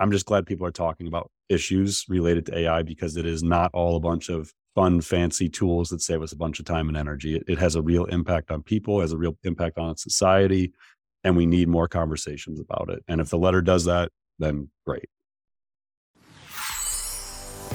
I'm just glad people are talking about issues related to AI because it is not all a bunch of fun, fancy tools that save us a bunch of time and energy. It, it has a real impact on people, has a real impact on society, and we need more conversations about it. And if the letter does that, then great.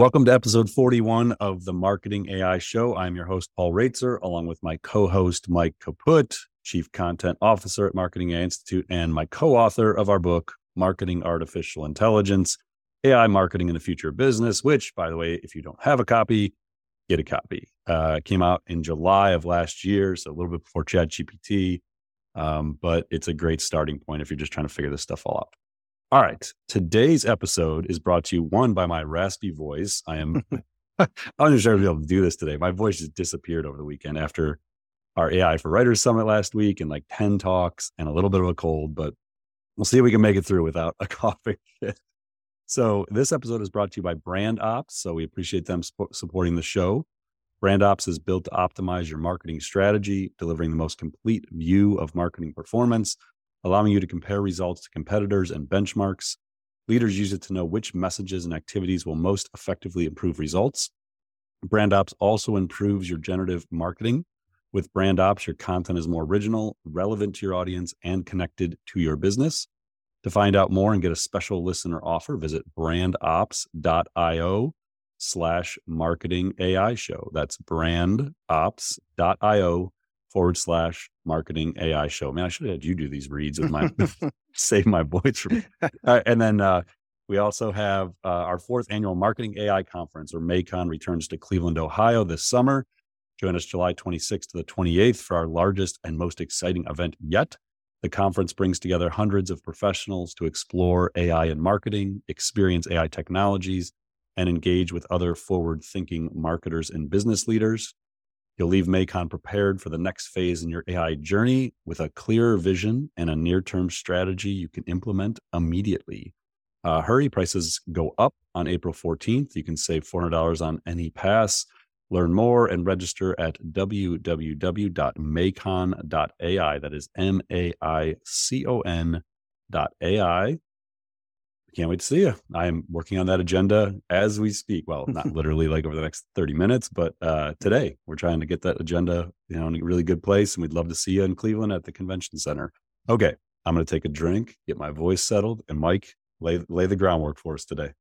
Welcome to episode 41 of the Marketing AI Show. I'm your host, Paul Roetzer, along with my co host, Mike Kaput, Chief Content Officer at Marketing AI Institute, and my co author of our book, Marketing Artificial Intelligence AI Marketing in the Future of Business, which, by the way, if you don't have a copy, get a copy. Uh, came out in July of last year, so a little bit before ChatGPT. Um, but it's a great starting point if you're just trying to figure this stuff all out. All right. Today's episode is brought to you one by my raspy voice. I am I'm not sure to be able to do this today. My voice just disappeared over the weekend after our AI for Writers Summit last week and like 10 talks and a little bit of a cold, but we'll see if we can make it through without a coughing fit. So this episode is brought to you by Brand Ops. So we appreciate them supporting the show. Brand Ops is built to optimize your marketing strategy, delivering the most complete view of marketing performance allowing you to compare results to competitors and benchmarks. Leaders use it to know which messages and activities will most effectively improve results. Brand Ops also improves your generative marketing. With Brand Ops, your content is more original, relevant to your audience, and connected to your business. To find out more and get a special listener offer, visit brandops.io slash marketing AI show. That's brandops.io forward slash marketing AI show. Man, I should have had you do these reads with my save my voice from. Uh, and then uh, we also have uh, our fourth annual Marketing AI Conference, or MAICON, returns to Cleveland, Ohio this summer. Join us July 26th to the 28th for our largest and most exciting event yet. The conference brings together hundreds of professionals to explore AI in marketing, experience AI technologies, and engage with other forward thinking marketers and business leaders. You'll leave MAICON prepared for the next phase in your AI journey with a clearer vision and a near term strategy you can implement immediately. Uh, hurry, prices go up on April 14th. You can save $400 on any pass. Learn more and register at www.maicon.ai. That is M A I C O N dot AI can't wait to see you. I'm working on that agenda as we speak. Well, not literally like over the next 30 minutes, but uh, today we're trying to get that agenda, you know, in a really good place. And we'd love to see you in Cleveland at the convention center. Okay. I'm going to take a drink, get my voice settled, and Mike, lay, lay the groundwork for us today.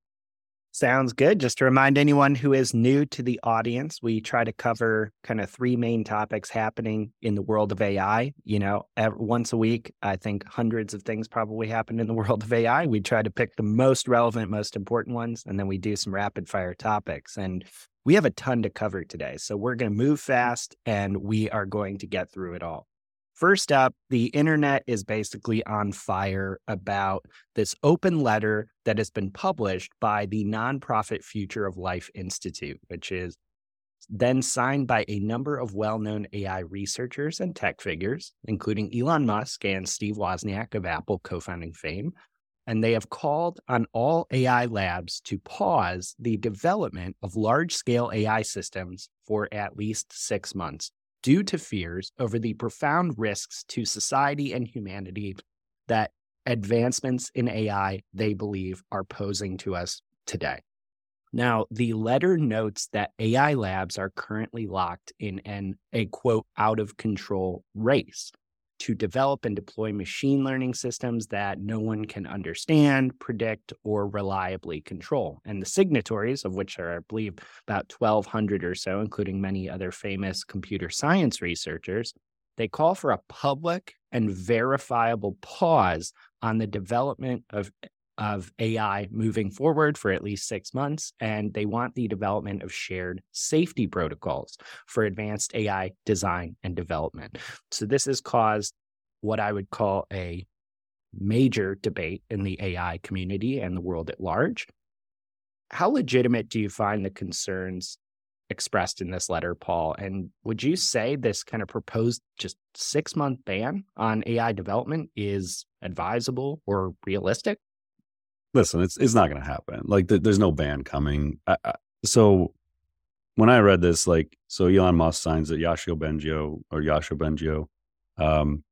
Sounds good. Just to remind anyone who is new to the audience, we try to cover kind of three main topics happening in the world of AI. You know, once a week, I think hundreds of things probably happen in the world of AI. We try to pick the most relevant, most important ones, and then we do some rapid fire topics. And we have a ton to cover today. So we're going to move fast and we are going to get through it all. First up, the internet is basically on fire about this open letter that has been published by the nonprofit Future of Life Institute, which is then signed by a number of well known AI researchers and tech figures, including Elon Musk and Steve Wozniak of Apple co founding fame. And they have called on all AI labs to pause the development of large scale AI systems for at least six months due to fears over the profound risks to society and humanity that advancements in AI they believe are posing to us today. Now, the letter notes that AI labs are currently locked in an a quote out of control race to develop and deploy machine learning systems that no one can understand, predict, or reliably control. And the signatories, of which are, I believe, about 1,200 or so, including many other famous computer science researchers, they call for a public and verifiable pause on the development of of AI moving forward for at least six months. And they want the development of shared safety protocols for advanced AI design and development. So, this has caused what I would call a major debate in the AI community and the world at large. how legitimate do you find the concerns expressed in this letter, Paul? And would you say this kind of proposed just six month ban on AI development is advisable or realistic? Listen, it's it's not going to happen. Like th- there's no ban coming. I, I, so when I read this, like so Elon Musk signs that Yashio Bengio or Yoshua Bengio. Um,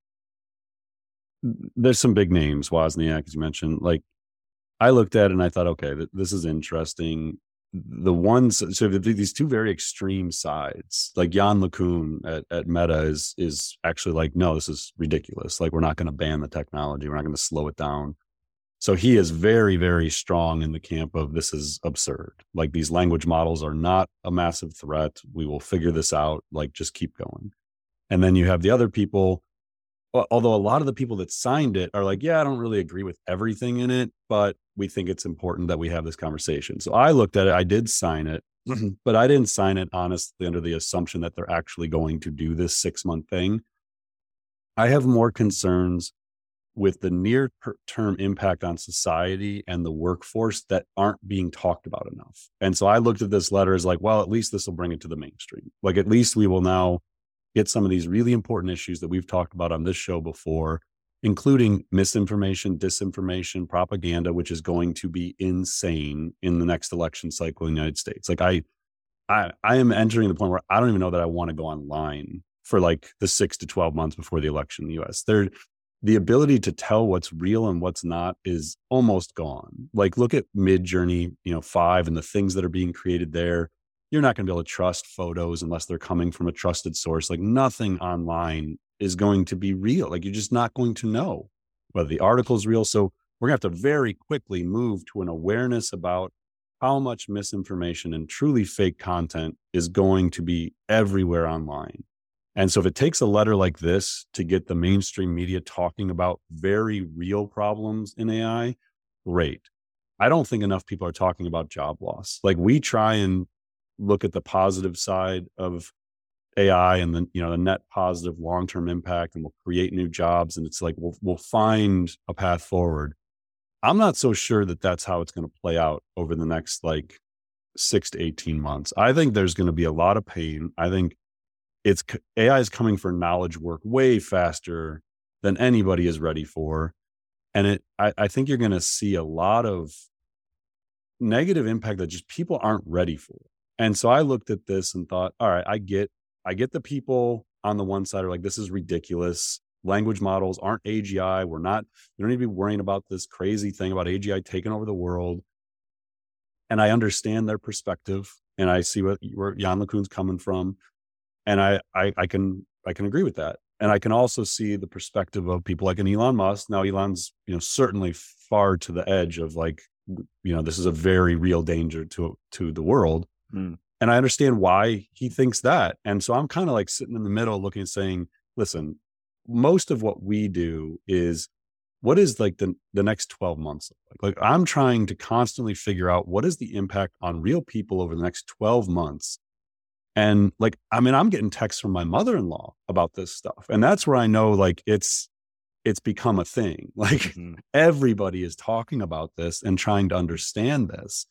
there's some big names, Wozniak, as you mentioned. Like I looked at it and I thought, okay, th- this is interesting the ones so these two very extreme sides like Yann LeCun at, at meta is is actually like no this is ridiculous like we're not going to ban the technology we're not going to slow it down so he is very very strong in the camp of this is absurd like these language models are not a massive threat we will figure this out like just keep going and then you have the other people although a lot of the people that signed it are like, yeah, I don't really agree with everything in it, but we think it's important that we have this conversation. So I looked at it, I did sign it, mm-hmm. but I didn't sign it honestly under the assumption that they're actually going to do this six month thing. I have more concerns with the near term impact on society and the workforce that aren't being talked about enough. And so I looked at this letter as like, well, at least this will bring it to the mainstream. Like, at least we will now get some of these really important issues that we've talked about on this show before, including misinformation, disinformation, propaganda, which is going to be insane in the next election cycle in the United States. Like I, I, I am entering the point where I don't even know that I want to go online for like the six to 12 months before the election in the US. There, the ability to tell what's real and what's not is almost gone. Like look at Midjourney, you know, five and the things that are being created there you're not going to be able to trust photos unless they're coming from a trusted source. Like nothing online is going to be real. Like you're just not going to know whether the article is real. So we're going to have to very quickly move to an awareness about how much misinformation and truly fake content is going to be everywhere online. And so if it takes a letter like this to get the mainstream media talking about very real problems in AI, great. I don't think enough people are talking about job loss. Like we try and look at the positive side of AI and then you know the net positive long term impact, and we'll create new jobs. And it's like we'll we'll find a path forward. I'm not so sure that that's how it's going to play out over the next like six to 18 months. I think there's going to be a lot of pain. I think it's AI is coming for knowledge work way faster than anybody is ready for. And it, I, I think you're going to see a lot of negative impact that just people aren't ready for. And so I looked at this and thought, all right, I get, I get the people on the one side are like, this is ridiculous. Language models aren't AGI. We're not, we don't need to be worrying about this crazy thing about AGI taking over the world. And I understand their perspective and I see what, where Yann LeCun's coming from. And I, I, I can, I can agree with that. And I can also see the perspective of people like an Elon Musk. Now, Elon's, you know, certainly far to the edge of like, you know, this is a very real danger to, to the world Mm. And I understand why he thinks that. And so I'm kind of like sitting in the middle looking and saying, listen, most of what we do is what is like the, the next 12 months like? Like I'm trying to constantly figure out what is the impact on real people over the next 12 months. And like, I mean, I'm getting texts from my mother-in-law about this stuff. And that's where I know like it's it's become a thing. Like mm-hmm. everybody is talking about this and trying to understand this.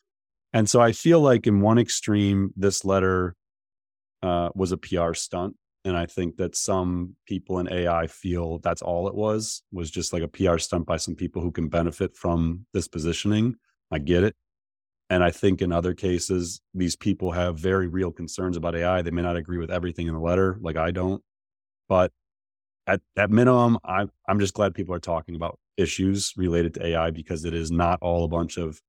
And so I feel like in one extreme, this letter uh, was a PR stunt. And I think that some people in AI feel that's all it was, was just like a PR stunt by some people who can benefit from this positioning. I get it. And I think in other cases, these people have very real concerns about AI. They may not agree with everything in the letter, like I don't. But at, at minimum, I, I'm just glad people are talking about issues related to AI because it is not all a bunch of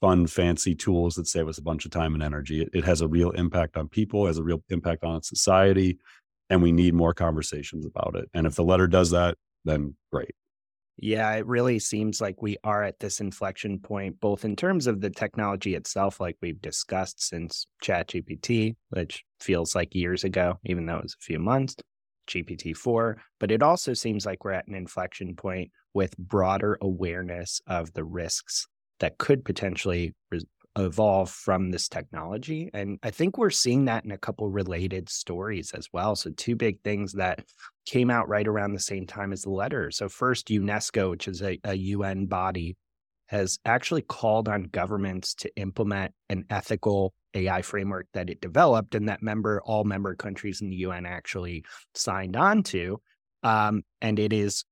fun, fancy tools that save us a bunch of time and energy. It, it has a real impact on people, has a real impact on society, and we need more conversations about it. And if the letter does that, then great. Yeah, it really seems like we are at this inflection point, both in terms of the technology itself, like we've discussed since ChatGPT, which feels like years ago, even though it was a few months, GPT 4. But it also seems like we're at an inflection point with broader awareness of the risks that could potentially evolve from this technology. And I think we're seeing that in a couple related stories as well. So, two big things that came out right around the same time as the letter. So, first, UNESCO, which is a, a UN body, has actually called on governments to implement an ethical AI framework that it developed and that member all member countries in the UN actually signed on to. Um, and it is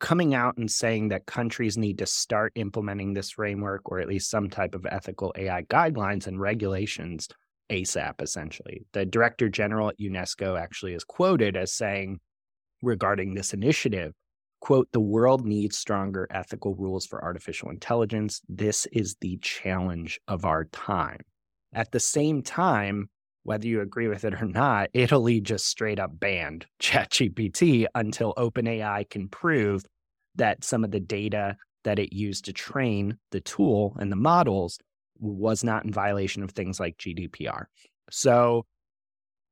coming out and saying that countries need to start implementing this framework or at least some type of ethical AI guidelines and regulations ASAP, essentially. The director general at UNESCO actually is quoted as saying regarding this initiative quote, the world needs stronger ethical rules for artificial intelligence. This is the challenge of our time. At the same time, whether you agree with it or not, Italy just straight up banned ChatGPT until OpenAI can prove that some of the data that it used to train the tool and the models was not in violation of things like GDPR. So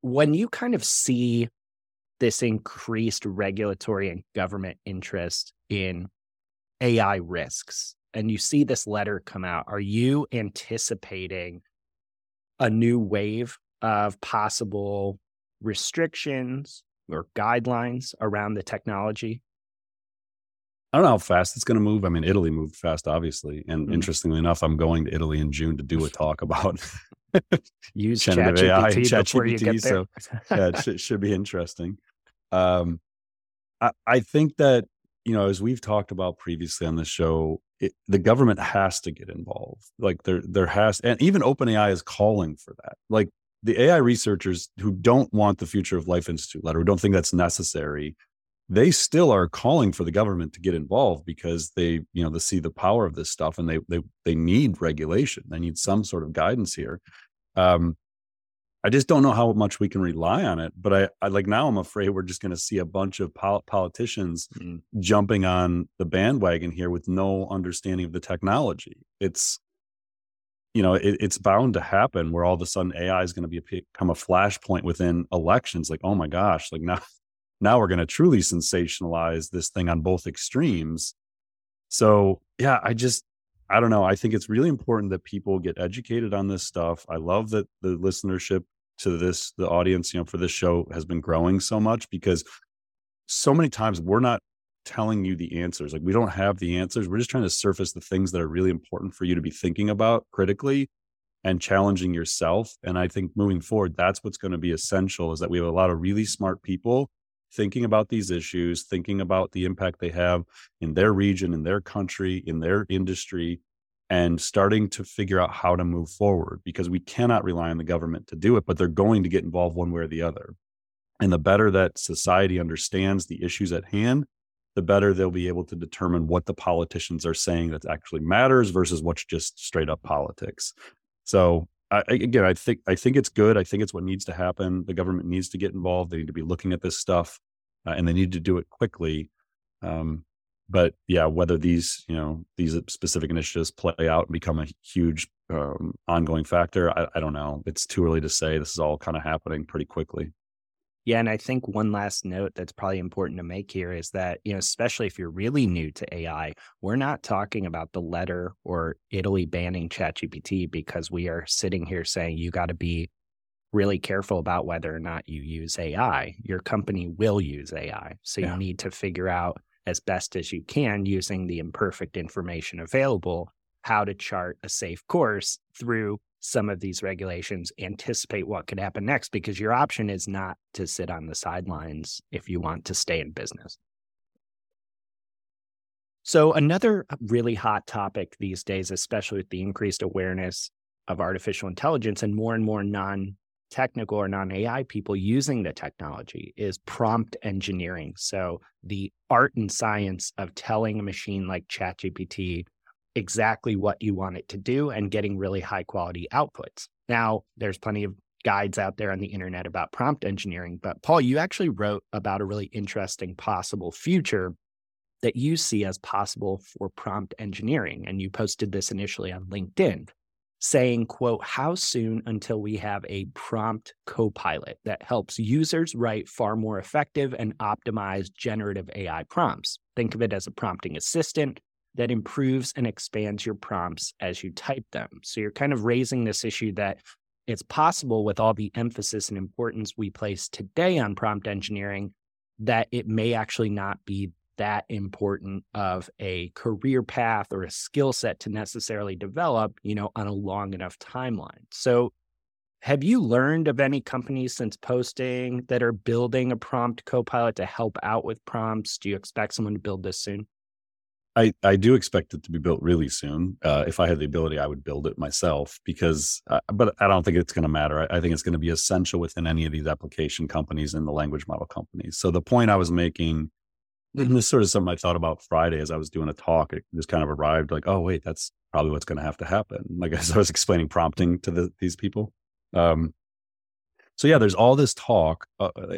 when you kind of see this increased regulatory and government interest in AI risks, and you see this letter come out, are you anticipating a new wave of possible restrictions or guidelines around the technology? I don't know how fast it's going to move. I mean, Italy moved fast, obviously. And mm interestingly enough, I'm going to Italy in June to do a talk about use generative AI ChatGPT. So yeah, it should, should be interesting. Um, I, I think that you know, as we've talked about previously on this show, it, the government has to get involved. Like there, there has, and even OpenAI is calling for that. Like the AI researchers who don't want the Future of Life Institute letter, who don't think that's necessary, they still are calling for the government to get involved because they, you know, they see the power of this stuff and they they they need regulation. They need some sort of guidance here. Um, I just don't know how much we can rely on it. But I, I like now I'm afraid we're just going to see a bunch of pol- politicians mm-hmm. jumping on the bandwagon here with no understanding of the technology. It's, you know, it, it's bound to happen where all of a sudden AI is going to be a, become a flashpoint within elections. Like, oh my gosh, like now, now we're going to truly sensationalize this thing on both extremes. So yeah, I just I don't know. I think it's really important that people get educated on this stuff. I love that the listenership to this, the audience, you know, for this show has been growing so much because so many times we're not telling you the answers. Like we don't have the answers. We're just trying to surface the things that are really important for you to be thinking about critically and challenging yourself. And I think moving forward, that's what's going to be essential is that we have a lot of really smart people thinking about these issues, thinking about the impact they have in their region, in their country, in their industry, and starting to figure out how to move forward because we cannot rely on the government to do it, but they're going to get involved one way or the other. And the better that society understands the issues at hand, the better they'll be able to determine what the politicians are saying that actually matters versus what's just straight up politics. So I, again, I think I think it's good. I think it's what needs to happen. The government needs to get involved. They need to be looking at this stuff, uh, and they need to do it quickly. Um, but yeah, whether these you know these specific initiatives play out and become a huge um, ongoing factor, I, I don't know. It's too early to say. This is all kind of happening pretty quickly. Yeah, and I think one last note that's probably important to make here is that, you know, especially if you're really new to AI, we're not talking about the letter or Italy banning ChatGPT because we are sitting here saying you got to be really careful about whether or not you use AI. Your company will use AI. So yeah. you need to figure out as best as you can using the imperfect information available how to chart a safe course through some of these regulations, anticipate what could happen next, because your option is not to sit on the sidelines if you want to stay in business. So, another really hot topic these days, especially with the increased awareness of artificial intelligence and more and more non technical or non AI people using the technology, is prompt engineering. So, the art and science of telling a machine like ChatGPT exactly what you want it to do and getting really high quality outputs. Now, there's plenty of guides out there on the internet about prompt engineering, but Paul, you actually wrote about a really interesting possible future that you see as possible for prompt engineering and you posted this initially on LinkedIn saying quote how soon until we have a prompt copilot that helps users write far more effective and optimized generative AI prompts think of it as a prompting assistant that improves and expands your prompts as you type them. So you're kind of raising this issue that it's possible with all the emphasis and importance we place today on prompt engineering that it may actually not be that important of a career path or a skill set to necessarily develop, you know, on a long enough timeline. So have you learned of any companies since posting that are building a prompt copilot to help out with prompts? Do you expect someone to build this soon? I, I do expect it to be built really soon. Uh, if I had the ability, I would build it myself because, uh, but I don't think it's going to matter. I, I, think it's going to be essential within any of these application companies and the language model companies. So the point I was making, this sort of something I thought about Friday as I was doing a talk, it just kind of arrived like, oh, wait, that's probably what's going to have to happen. Like as I was explaining prompting to the, these people. Um, so yeah, there's all this talk uh, uh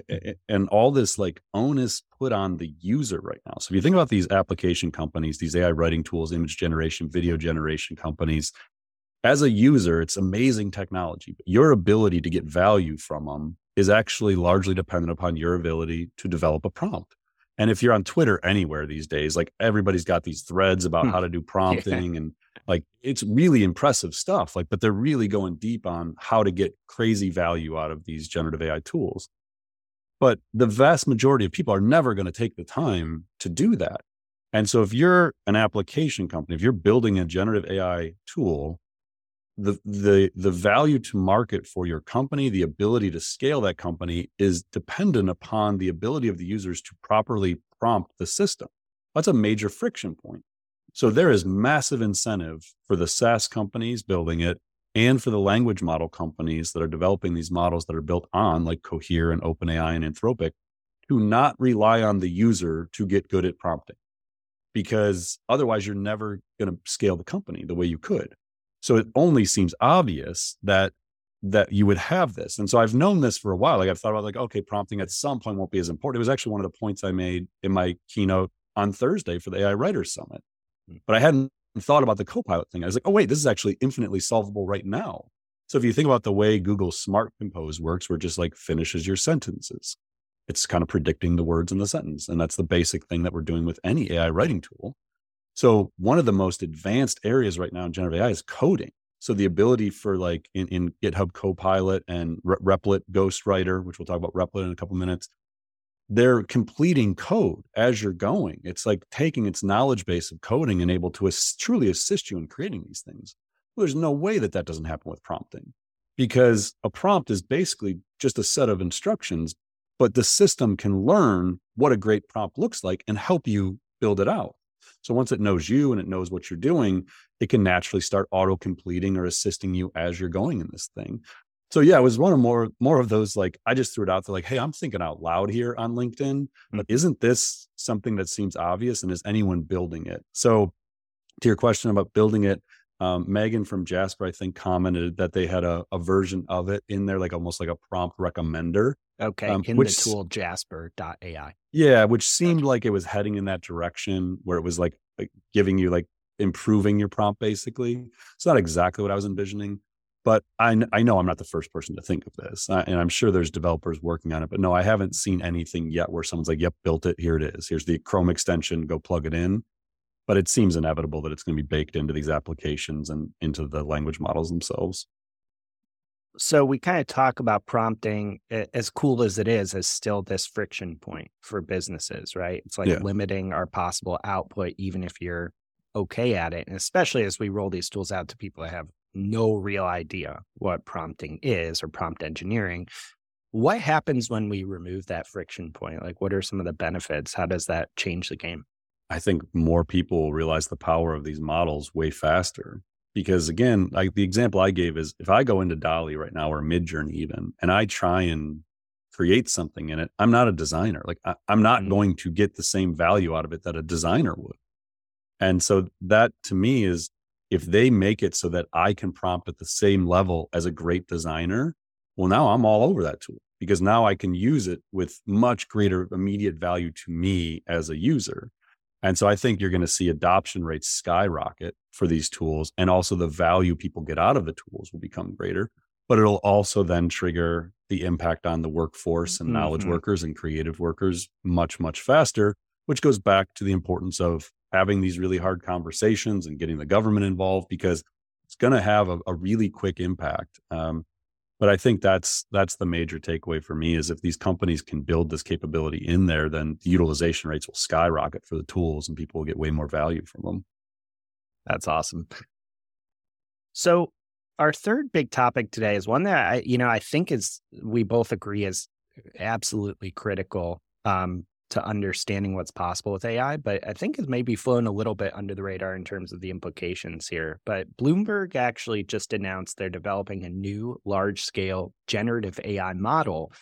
and all this like onus put on the user right now. So if you think about these application companies, these AI writing tools, image generation, video generation companies, as a user, it's amazing technology. But your ability to get value from them is actually largely dependent upon your ability to develop a prompt. And if you're on Twitter anywhere these days, like everybody's got these threads about hmm. how to do prompting yeah. and like it's really impressive stuff. Like, but they're really going deep on how to get crazy value out of these generative AI tools. But the vast majority of people are never going to take the time to do that. And so if you're an application company, if you're building a generative AI tool, the the the value to market for your company the ability to scale that company is dependent upon the ability of the users to properly prompt the system. That's a major friction point. So there is massive incentive for the SaaS companies building it and for the language model companies that are developing these models that are built on like Cohere and OpenAI and Anthropic to not rely on the user to get good at prompting. Because otherwise you're never going to scale the company the way you could. So it only seems obvious that that you would have this. And so I've known this for a while. Like I've thought about like, okay, prompting at some point won't be as important. It was actually one of the points I made in my keynote on Thursday for the AI Writers Summit. Hmm. But I hadn't thought about the copilot thing. I was like, oh wait, this is actually infinitely solvable right now. So if you think about the way Google Smart Compose works, where it just like finishes your sentences, it's kind of predicting the words in the sentence. And that's the basic thing that we're doing with any AI writing tool. So one of the most advanced areas right now in generative AI is coding. So the ability for like in, in GitHub Copilot and Re- Replit Ghostwriter, which we'll talk about Replit in a couple minutes, they're completing code as you're going. It's like taking its knowledge base of coding and able to truly assist you in creating these things. Well, there's no way that that doesn't happen with prompting because a prompt is basically just a set of instructions, but the system can learn what a great prompt looks like and help you build it out. So once it knows you and it knows what you're doing, it can naturally start auto completing or assisting you as you're going in this thing. So yeah, it was one of more more of those like I just threw it out there like, hey, I'm thinking out loud here on LinkedIn, but mm-hmm. isn't this something that seems obvious and is anyone building it? So to your question about building it, um, Megan from Jasper, I think, commented that they had a, a, version of it in there, like almost like a prompt recommender. Okay, um, in which, the tool Jasper.ai. Yeah, which seemed like it was heading in that direction where it was like, like giving you like improving your prompt basically. It's not exactly what I was envisioning, but I, I know I'm not the first person to think of this. Uh, and I'm sure there's developers working on it, but no, I haven't seen anything yet where someone's like, yep, built it. Here it is. Here's the Chrome extension. Go plug it in. But it seems inevitable that it's going to be baked into these applications and into the language models themselves. So we kind of talk about prompting as cool as it is as still this friction point for businesses, right? It's like yeah. limiting our possible output even if you're okay at it. And especially as we roll these tools out to people that have no real idea what prompting is or prompt engineering. What happens when we remove that friction point? Like what are some of the benefits? How does that change the game? I think more people realize the power of these models way faster because again like the example i gave is if i go into DALL-E right now or midjourney even and i try and create something in it i'm not a designer like I, am not mm-hmm. going to get the same value out of it that a designer would and so that to me is if they make it so that i can prompt at the same level as a great designer well now i'm all over that tool because now i can use it with much greater immediate value to me as a user and so I think you're going to see adoption rates skyrocket for these tools. And also the value people get out of the tools will become greater. But it'll also then trigger the impact on the workforce and knowledge mm-hmm. workers and creative workers much, much faster, which goes back to the importance of having these really hard conversations and getting the government involved because it's going to have a, a, really quick impact. Um, but I think that's that's the major takeaway for me is if these companies can build this capability in there, then the utilization rates will skyrocket for the tools and people will get way more value from them. That's awesome. So our third big topic today is one that I, you know, I think is we both agree is absolutely critical um, to understanding what's possible with AI, but I think it's maybe flown a little bit under the radar in terms of the implications here. But Bloomberg actually just announced they're developing a new large scale generative AI model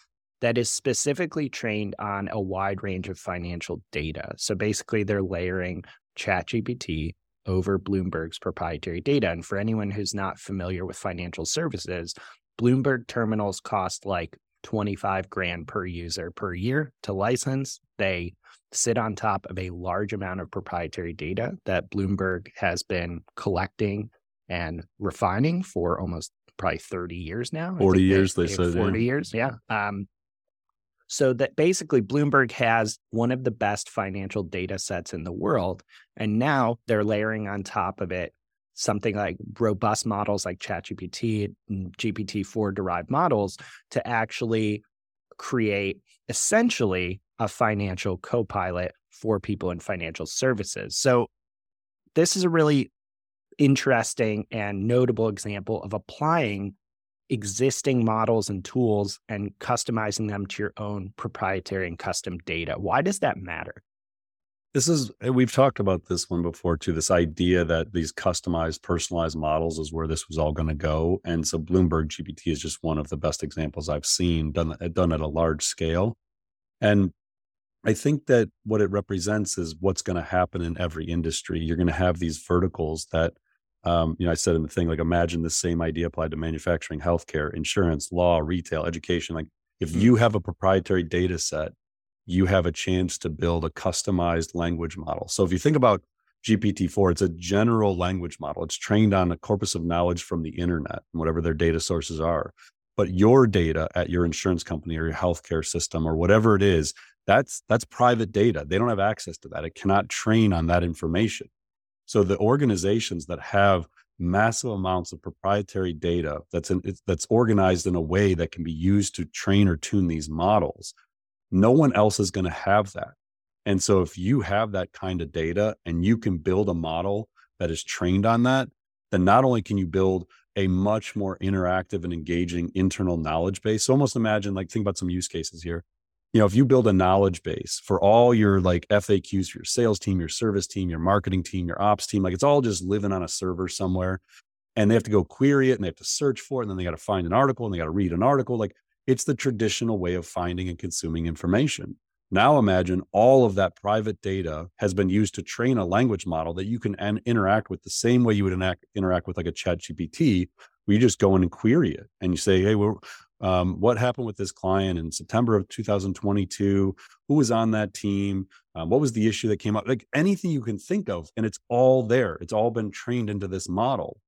that is specifically trained on a wide range of financial data. So basically, they're layering ChatGPT over Bloomberg's proprietary data. And for anyone who's not familiar with financial services, Bloomberg terminals cost like 25 grand per user per year to license. They sit on top of a large amount of proprietary data that Bloomberg has been collecting and refining for almost probably 30 years now. 40 years, they, they said. 40 yeah. years, yeah. Um, so that basically Bloomberg has one of the best financial data sets in the world. And now they're layering on top of it something like robust models like ChatGPT mm, and GPT-4 derived models to actually create essentially a financial co-pilot for people in financial services. So this is a really interesting and notable example of applying existing models and tools and customizing them to your own proprietary and custom data. Why does that matter? This is, eh, we've talked about this one before too. This idea that these customized, personalized models is where this was all going to go. And so Bloomberg GPT is just one of the best examples I've seen done, eh, done at a large scale. And I think that what it represents is what's going to happen in every industry. You're going to have these verticals that, um, you know, I said in the thing, like imagine the same idea applied to manufacturing, healthcare, insurance, law, retail, education. Like if mm-hmm. you have a proprietary data set you have a chance to build a customized language model. So if you think about GPT-4, it's a general language model. It's trained on a corpus of knowledge from the internet and whatever their data sources are. But your data at your insurance company or your healthcare system or whatever it is, that's that's private data. They don't have access to that. It cannot train on that information. So the organizations that have massive amounts of proprietary data that's in, that's organized in a way that can be used to train or tune these models no one else is going to have that. And so if you have that kind of data and you can build a model that is trained on that, then not only can you build a much more interactive and engaging internal knowledge base. So almost imagine like think about some use cases here. You know, if you build a knowledge base for all your like FAQs for your sales team, your service team, your marketing team, your ops team, like it's all just living on a server somewhere and they have to go query it and they have to search for it and then they got to find an article and they got to read an article. Like it's the traditional way of finding and consuming information. Now imagine all of that private data has been used to train a language model that you can an- interact with the same way you would interact, interact with like a chat GPT, where you just go in and query it and you say, hey, um, what happened with this client in September of 2022? Who was on that team? Um, what was the issue that came up? Like anything you can think of, and it's all there. It's all been trained into this model.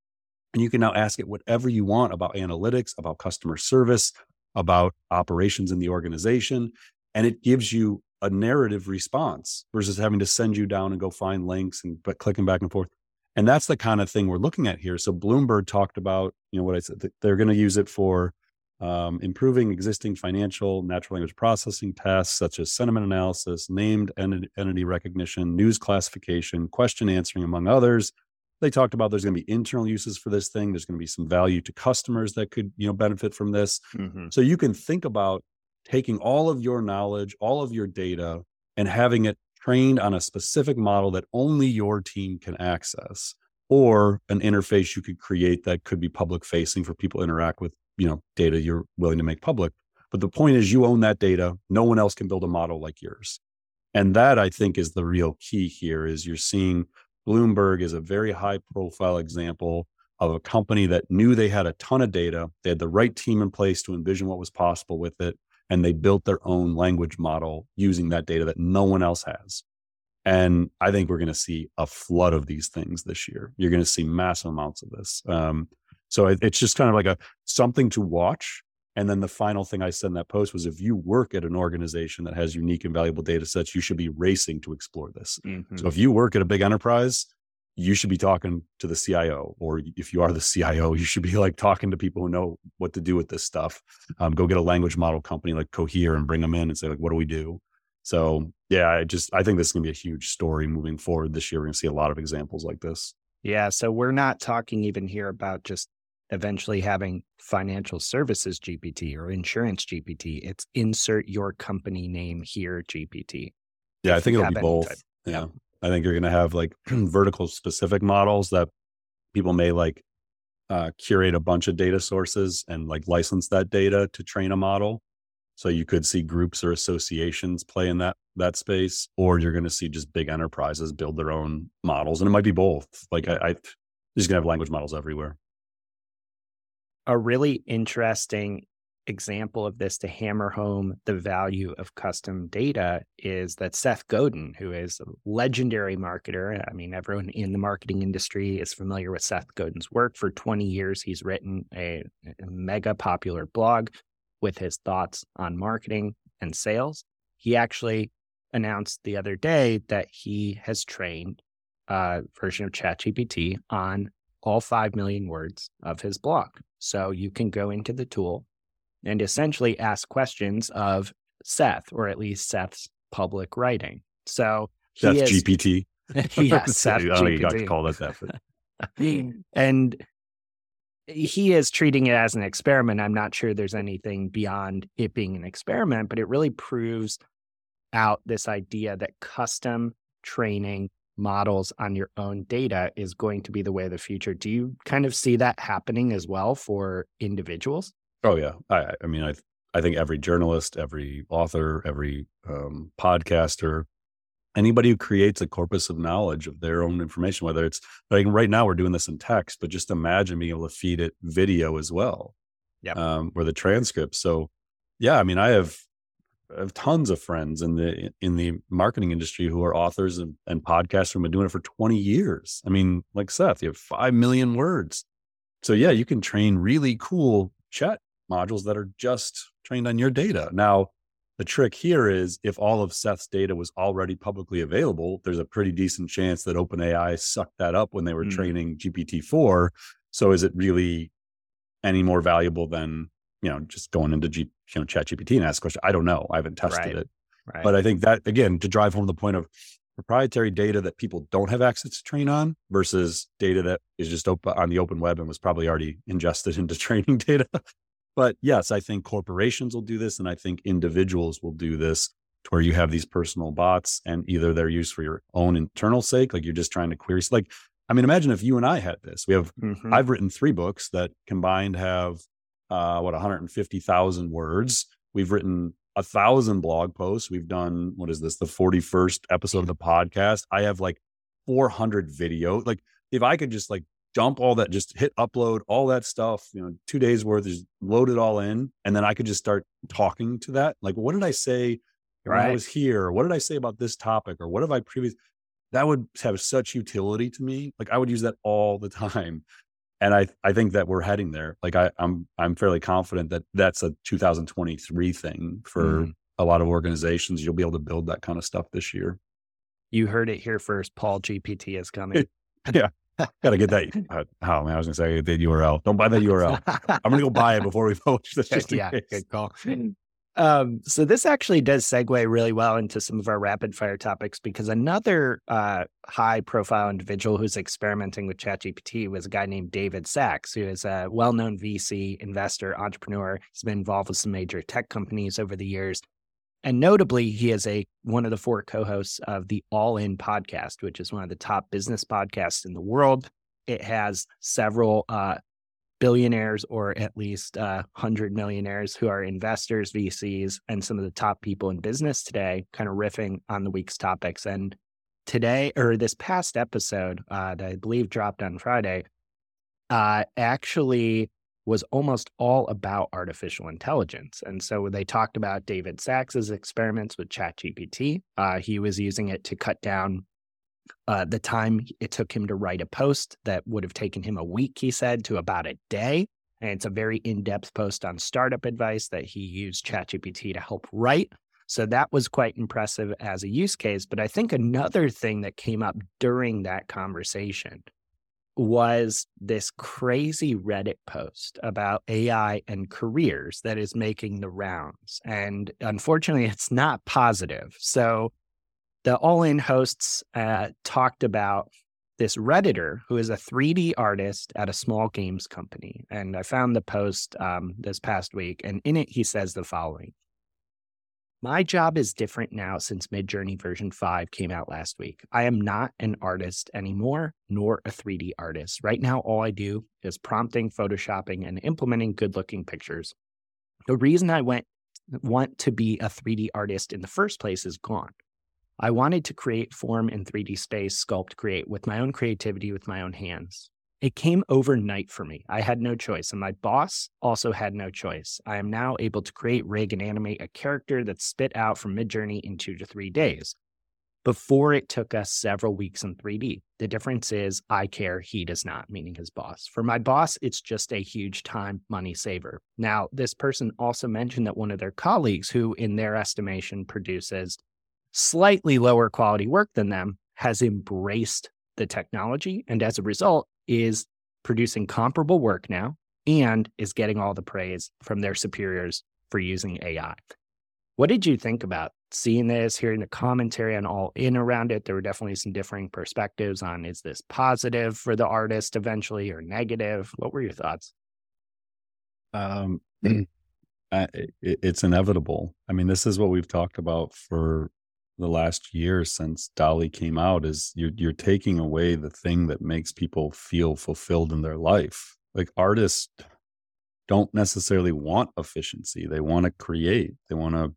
And you can now ask it whatever you want about analytics, about customer service, about operations in the organization. And it gives you a narrative response versus having to send you down and go find links and but clicking back and forth. And that's the kind of thing we're looking at here. So Bloomberg talked about, you know, what I said, they're going to use it for um, improving existing financial natural language processing tasks such as sentiment analysis, named entity recognition, news classification, question answering, among others they talked about there's going to be internal uses for this thing there's going to be some value to customers that could you know benefit from this. Mm-hmm. so you can think about taking all of your knowledge all of your data and having it trained on a specific model that only your team can access or an interface you could create that could be public facing for people to interact with you know data you're willing to make public. But the point is you own that data. No one else can build a model like yours. And that i think is the real key here is you're seeing Bloomberg is a very high profile example of a company that knew they had a ton of data. They had the right team in place to envision what was possible with it. And they built their own language model using that data that no one else has. And I think we're going to see a flood of these things this year. You're going to see massive amounts of this. Um, so it, it's just kind of like a something to watch. And then the final thing I said in that post was if you work at an organization that has unique and valuable data sets, you should be racing to explore this. Mm-hmm. So if you work at a big enterprise, you should be talking to the CIO, or if you are the CIO, you should be like talking to people who know what to do with this stuff. Um, go get a language model company like Cohere and bring them in and say like, what do we do? So yeah, I just I think this is going to be a huge story moving forward this year. We're to see a lot of examples like this. Yeah, so we're not talking even here about just eventually having financial services GPT or insurance GPT. It's insert your company name here GPT. Yeah, I think it'll be both. Type. Yeah. I think you're going to have like vertical specific models that people may like uh, curate a bunch of data sources and like license that data to train a model. So you could see groups or associations play in that that space, or you're going to see just big enterprises build their own models, and it might be both. Like I, I just gonna have language models everywhere. A really interesting example of this to hammer home the value of custom data is that Seth Godin, who is a legendary marketer. I mean, everyone in the marketing industry is familiar with Seth Godin's work. For 20 years, he's written a, a mega popular blog with his thoughts on marketing and sales. He actually announced the other day that he has trained a version of ChatGPT on all 5 million words of his blog. So you can go into the tool and essentially ask questions of Seth, or at least Seth's public writing. So Seth is, GPT. yeah, Seth GPT. got to call it that. But... and he is treating it as an experiment. I'm not sure there's anything beyond it being an experiment, but it really proves out this idea that custom training models on your own data is going to be the way of the future. Do you kind of see that happening as well for individuals? Oh yeah, I, I mean, I I think every journalist, every author, every um, podcaster, anybody who creates a corpus of knowledge of their own information, whether it's like right now we're doing this in text, but just imagine being able to feed it video as well, yeah, um, or the transcript. So, yeah, I mean, I have I have tons of friends in the in the marketing industry who are authors and, and podcasters who've been doing it for 20 years. I mean, like Seth, you have five million words. So yeah, you can train really cool chat modules that are just trained on your data. Now, the trick here is if all of Seth's data was already publicly available, there's a pretty decent chance that OpenAI sucked that up when they were mm. training GPT-4. So is it really any more valuable than, you know, just going into G, you know, chat GPT and ask questions? I don't know. I haven't tested right. it. Right. But I think that again, to drive home the point of proprietary data that people don't have access to train on versus data that is just open on the open web and was probably already ingested into training data but yes, I think corporations will do this, and I think individuals will do this to where you have these personal bots and either they're used for your own internal sake, like you're just trying to query. Like, I mean, imagine if you and I had this. We have, mm-hmm. I've written three books that combined have uh, what 150,000 words. We've written a thousand blog posts. We've done what is this, the 41st episode of the podcast. I have like 400 video. Like, if I could just like dump all that, just hit upload all that stuff, you know, two days worth, just load it all in. And then I could just start talking to that. Like, what did I say when. I was here? What did I say about this topic? Or what have I previous? That would have such utility to me. Like I would use that all the time. And I, I think that we're heading there. Like I, I'm, I'm fairly confident that that's a 2023 thing for mm. a lot of organizations. You'll be able to build that kind of stuff this year. You heard it here first. Paul GPT is coming. yeah. Gotta get that. Uh, oh man, I was gonna say the URL. Don't buy that URL. I'm gonna go buy it before we post this. Just yeah, good call. Um, so this actually does segue really well into some of our rapid fire topics because another uh, high profile individual who's experimenting with ChatGPT was a guy named David Sacks, who is a well known VC investor, entrepreneur. He's been involved with some major tech companies over the years. And notably, he is a one of the four co-hosts of the All In podcast, which is one of the top business podcasts in the world. It has several uh, billionaires, or at least uh, hundred millionaires, who are investors, VCs, and some of the top people in business today, kind of riffing on the week's topics. And today, or this past episode uh, that I believe dropped on Friday, uh, actually was almost all about artificial intelligence. And so they talked about David Sacks's experiments with ChatGPT. Uh, he was using it to cut down uh, the time it took him to write a post that would have taken him a week, he said, to about a day. And it's a very in depth post on startup advice that he used ChatGPT to help write. So that was quite impressive as a use case. But I think another thing that came up during that conversation was this crazy Reddit post about AI and careers that is making the rounds. And unfortunately, it's not positive. So the All In hosts uh, talked about this Redditor who is a 3D artist at a small games company. And I found the post um, this past week. And in it, he says the following my job is different now since Midjourney version 5 came out last week. I am not an artist anymore, nor a 3D artist. Right now, all I do is prompting, photoshopping, and implementing good looking pictures. The reason I went want to be a 3D artist in the first place is gone. I wanted to create form in 3D space, sculpt, create with my own creativity, with my own hands. It came overnight for me. I had no choice, and my boss also had no choice. I am now able to create, rig, and animate a character that's spit out from Midjourney in two to three days. Before it took us several weeks in 3D. The difference is I care, he does not, meaning his boss. For my boss, it's just a huge time money saver. Now, this person also mentioned that one of their colleagues, who in their estimation produces slightly lower quality work than them, has embraced the technology. And as a result, is producing comparable work now and is getting all the praise from their superiors for using AI. What did you think about seeing this, hearing the commentary on all in around it? There were definitely some differing perspectives on is this positive for the artist eventually or negative? What were your thoughts? Um, I, it, it's inevitable. I mean, this is what we've talked about for the last year since DALL-E came out is you're you're taking away the thing that makes people feel fulfilled in their life. Like artists don't necessarily want efficiency. They want to create. They want to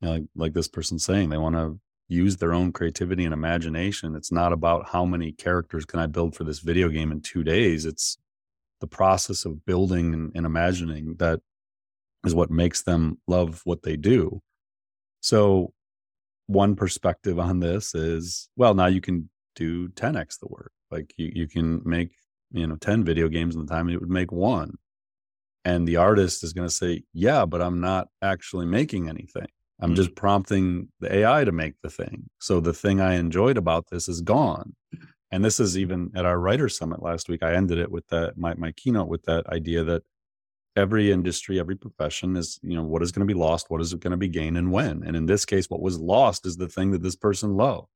you know, like like this person saying, they want to use their own creativity and imagination. It's not about how many characters can I build for this video game in 2 days. It's the process of building and, and imagining that is what makes them love what they do. So one perspective on this is well now you can do 10x the work. Like you, you can make you know 10 video games in the time and it would make one. And the artist is going to say yeah but i'm not actually making anything. I'm mm-hmm. just prompting the ai to make the thing. So the thing i enjoyed about this is gone. And this is even at our writer summit last week i ended it with that my, my keynote with that idea that every industry, every profession is, you know, what is going to be lost, what is it going to be gained, and when. And in this case, what was lost is the thing that this person loved.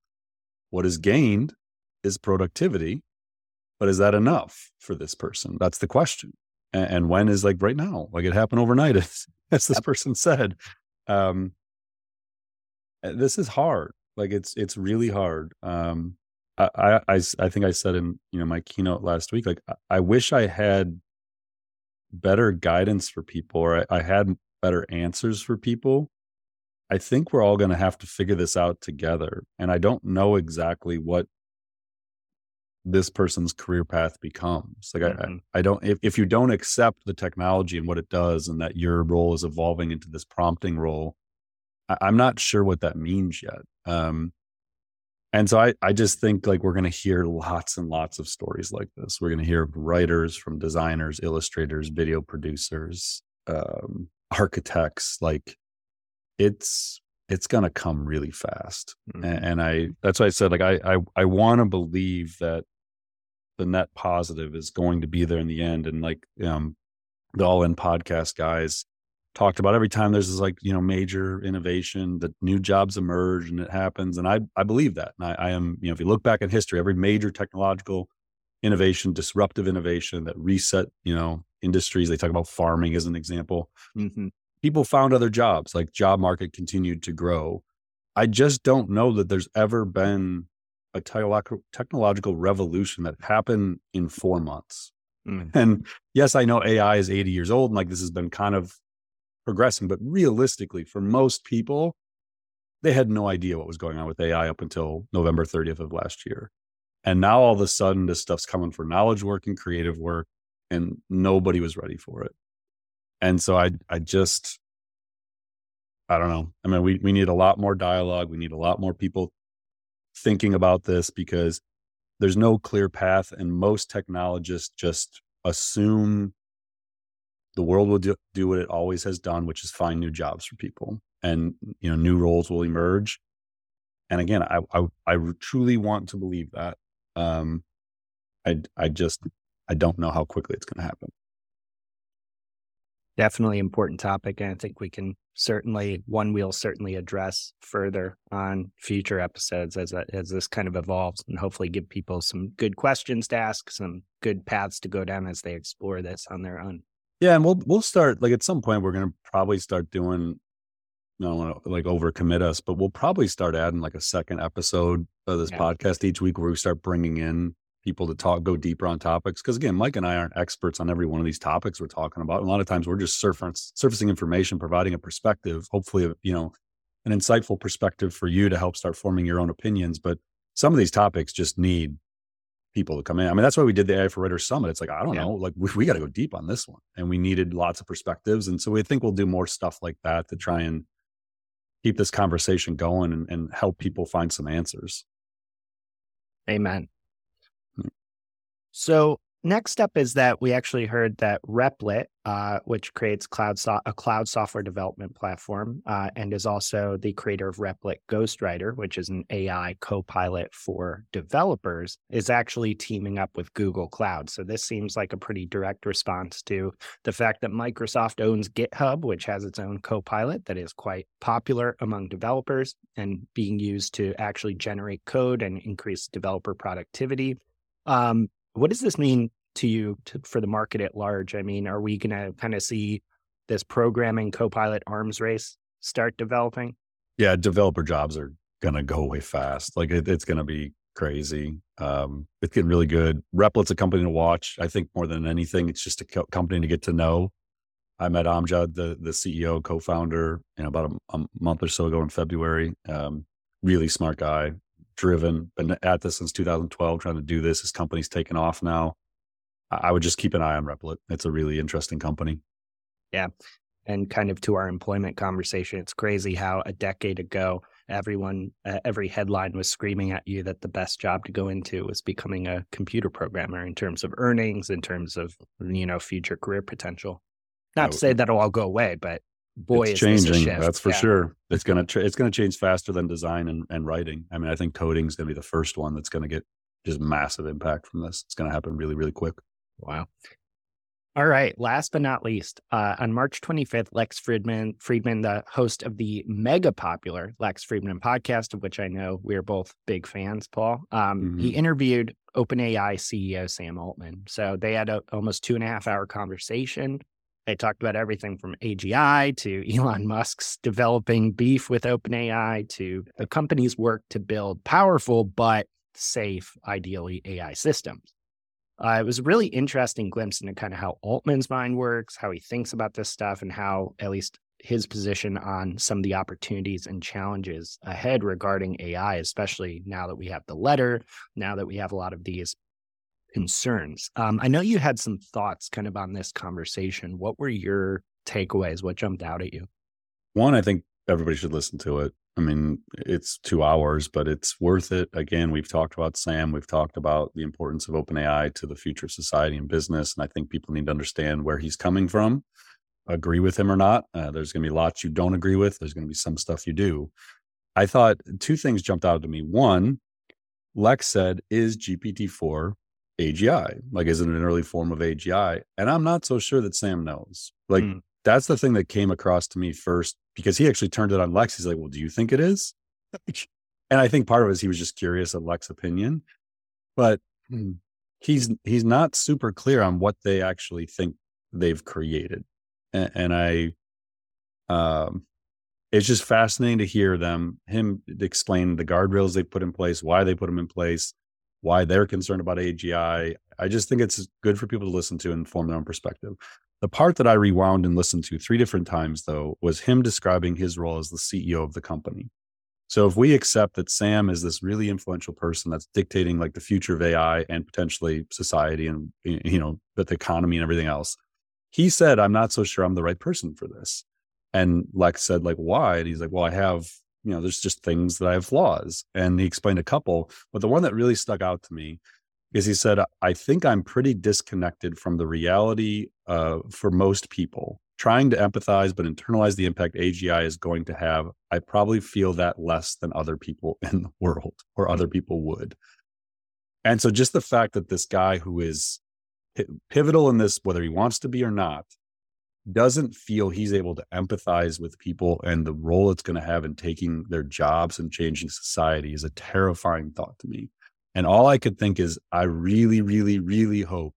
What is gained is productivity, but is that enough for this person? That's the question. And, and when is like right now, like it happened overnight, as, as this person said. Um, eh, this is hard. Like it's it's really hard. Um, I, I I think I said in you know my keynote last week, like I wish I had better guidance for people or I, I had better answers for people, I think we're all going to have to figure this out together. And I don't know exactly what this person's career path becomes. Like mm-hmm. I, I don't if, if you don't accept the technology and what it does and that your role is evolving into this prompting role, I, am not sure what that means yet. Um, and so I, I just think like we're going to hear lots and lots of stories like this. We're going to hear writers from designers, illustrators, video producers, um, architects. Like it's it's going to come really fast. Mm-hmm. And, and, I that's why I said like I I, I want to believe that the net positive is going to be there in the end. And like um, the All In podcast guys talked about every time there's this like you know major innovation that new jobs emerge and it happens and i i believe that and I, I, am you know if you look back in history every major technological innovation disruptive innovation that reset you know industries they talk about farming as an example mm-hmm. people found other jobs like job market continued to grow i just don't know that there's ever been a technological revolution that happened in four months mm. and yes i know ai is 80 years old and like this has been kind of progressing. But realistically, for most people, they had no idea what was going on with AI up until November 30th of last year. And now all of a sudden, this stuff's coming for knowledge work and creative work, and nobody was ready for it. And so I, I just, I don't know. I mean, we, we need a lot more dialogue. We need a lot more people thinking about this because there's no clear path. And most technologists just assume the world will do, do what it always has done, which is find new jobs for people, and you know new roles will emerge. And again, I I, I truly want to believe that. Um, I I just I don't know how quickly it's going to happen. Definitely important topic, and I think we can certainly one we'll certainly address further on future episodes as as this kind of evolves, and hopefully give people some good questions to ask, some good paths to go down as they explore this on their own. Yeah, and we'll we'll start like at some point we're gonna probably start doing I don't want to like overcommit us, but we'll probably start adding like a second episode of this yeah. podcast each week where we start bringing in people to talk, go deeper on topics. Because again, Mike and I aren't experts on every one of these topics we're talking about. A lot of times we're just surfacing, surfacing information, providing a perspective, hopefully, uh, you know, an insightful perspective for you to help start forming your own opinions. But some of these topics just need people to come in. I mean, that's why we did the AI for Writers Summit. It's like, I don't yeah. know, like we, we got to go deep on this one. And we needed lots of perspectives. And so we think we'll do more stuff like that to try and keep this conversation going and, and help people find some answers. Amen. Hmm. So Next up is that we actually heard that Replit, uh, which creates cloud so- a cloud software development platform, uh, and is also the creator of Replit Ghostwriter, which is an AI co-pilot for developers, is actually teaming up with Google Cloud. So this seems like a pretty direct response to the fact that Microsoft owns GitHub, which has its own co-pilot that is quite popular among developers and being used to actually generate code and increase developer productivity. Um, what does this mean to you to, for the market at large? I mean, are we going to kind of see this programming copilot arms race start developing? Yeah, developer jobs are going to go away fast. Like it, it's going to be crazy. Um, it's getting really good. Replit's a company to watch. I think more than anything, it's just a co- company to get to know. I met Amjad, the the CEO, co-founder, you know, about a, a month or so ago in February. Um, really smart guy, driven, been at this since 2012, trying to do this. His company's taken off now. I would just keep an eye on Replit. It's a really interesting company. Yeah. And kind of to our employment conversation, it's crazy how a decade ago, everyone, uh, every headline was screaming at you that the best job to go into was becoming a computer programmer in terms of earnings, in terms of, you know, future career potential. Not to say that'll all go away, but boy, it's changing. That's for yeah. sure. It's gonna it's gonna change faster than design and, and writing. I mean, I think coding is gonna be the first one that's gonna get just massive impact from this. It's gonna happen really, really quick. Wow. All right. Last but not least, uh, on March 25th, Lex Friedman, Fridman, the host of the mega popular Lex Fridman podcast, of which I know we're both big fans, Paul, um, mm-hmm. he interviewed OpenAI CEO Sam Altman. So they had a almost two and a half hour conversation. They talked about everything from AGI to Elon Musk's developing beef with OpenAI to the company's work to build powerful but safe, ideally, AI systems. Uh, it was a really interesting glimpse into kind of how Altman's mind works, how he thinks about this stuff, and how at least his position on some of the opportunities and challenges ahead regarding AI, especially now that we have the letter, now that we have a lot of these concerns. Um, I know you had some thoughts kind of on this conversation. What were your takeaways? What jumped out at you? One, I think everybody should listen to it. I mean, it's two hours, but it's worth it. Again, we've talked about Sam. We've talked about the importance of OpenAI to the future of society and business. And I think people need to understand where he's coming from, agree with him or not. Uh, there's going to be lots you don't agree with. There's going to be some stuff you do. I thought two things jumped out to me. One, Lex said, is GPT 4 AGI? Like, is it an early form of AGI? And I'm not so sure that Sam knows. Like, mm. that's the thing that came across to me first because he actually turned it on Lex. He's like, Well, do you think it is? and I think part of it is he was just curious of Lex's opinion, but hmm, he's he's not super clear on what they actually think they've created. And, and I um it's just fascinating to hear them him explain the guardrails they put in place, why they put them in place, why they're concerned about AGI. I just think it's good for people to listen to and form their own perspective. The part that I rewound and listened to three different times, though, was him describing his role as the CEO of the company. So if we accept that Sam is this really influential person that's dictating like the future of AI and potentially society and you know but the economy and everything else, he said, "I'm not so sure I'm the right person for this." And Lex said, "Like why?" And he's like, "Well, I have you know, there's just things that I have flaws." And he explained a couple, but the one that really stuck out to me is he said, I think I'm pretty disconnected from the reality uh, for most people. Trying to empathize but internalize the impact AGI is going to have, I probably feel that less than other people in the world or other people would. And so just the fact that this guy who is pivotal in this, whether he wants to be or not, doesn't feel he's able to empathize with people and the role it's going to have in taking their jobs and changing society is a terrifying thought to me. And all I could think is, I really, really, really hope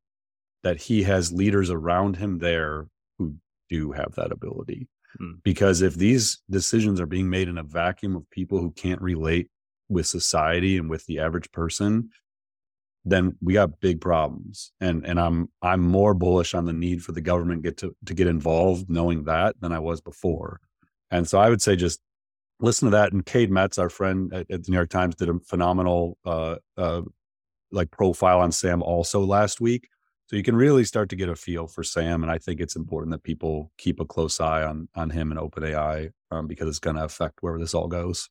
that he has leaders around him there who do have that ability. Hmm. Because if these decisions are being made in a vacuum of people who can't relate with society and with the average person, then we got big problems. And and I'm I'm more bullish on the need for the government get to to get involved, knowing that than I was before. And so I would say just listen to that. And Cade Metz, our friend at, at the New York Times, did a phenomenal uh, uh, like profile on Sam also last week. So you can really start to get a feel for Sam, and I think it's important that people keep a close eye on on him and OpenAI um, because it's going to affect where this all goes.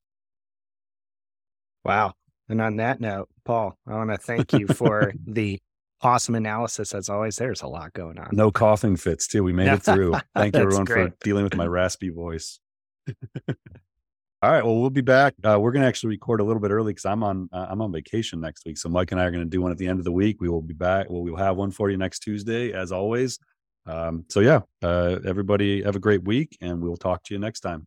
Wow, and on that note, Paul, I want to thank you for the awesome analysis. As always, there's a lot going on. No coughing fits, too. We made it through. Thank you, everyone, great. for dealing with my raspy voice. All right. Well, we'll be back. Uh, we're going to actually record a little bit early because I'm on uh, I'm on vacation next week. So Mike and I are going to do one at the end of the week. We will be back. Well, we'll have one for you next Tuesday, as always. Um, so yeah, uh, everybody have a great week, and we'll talk to you next time.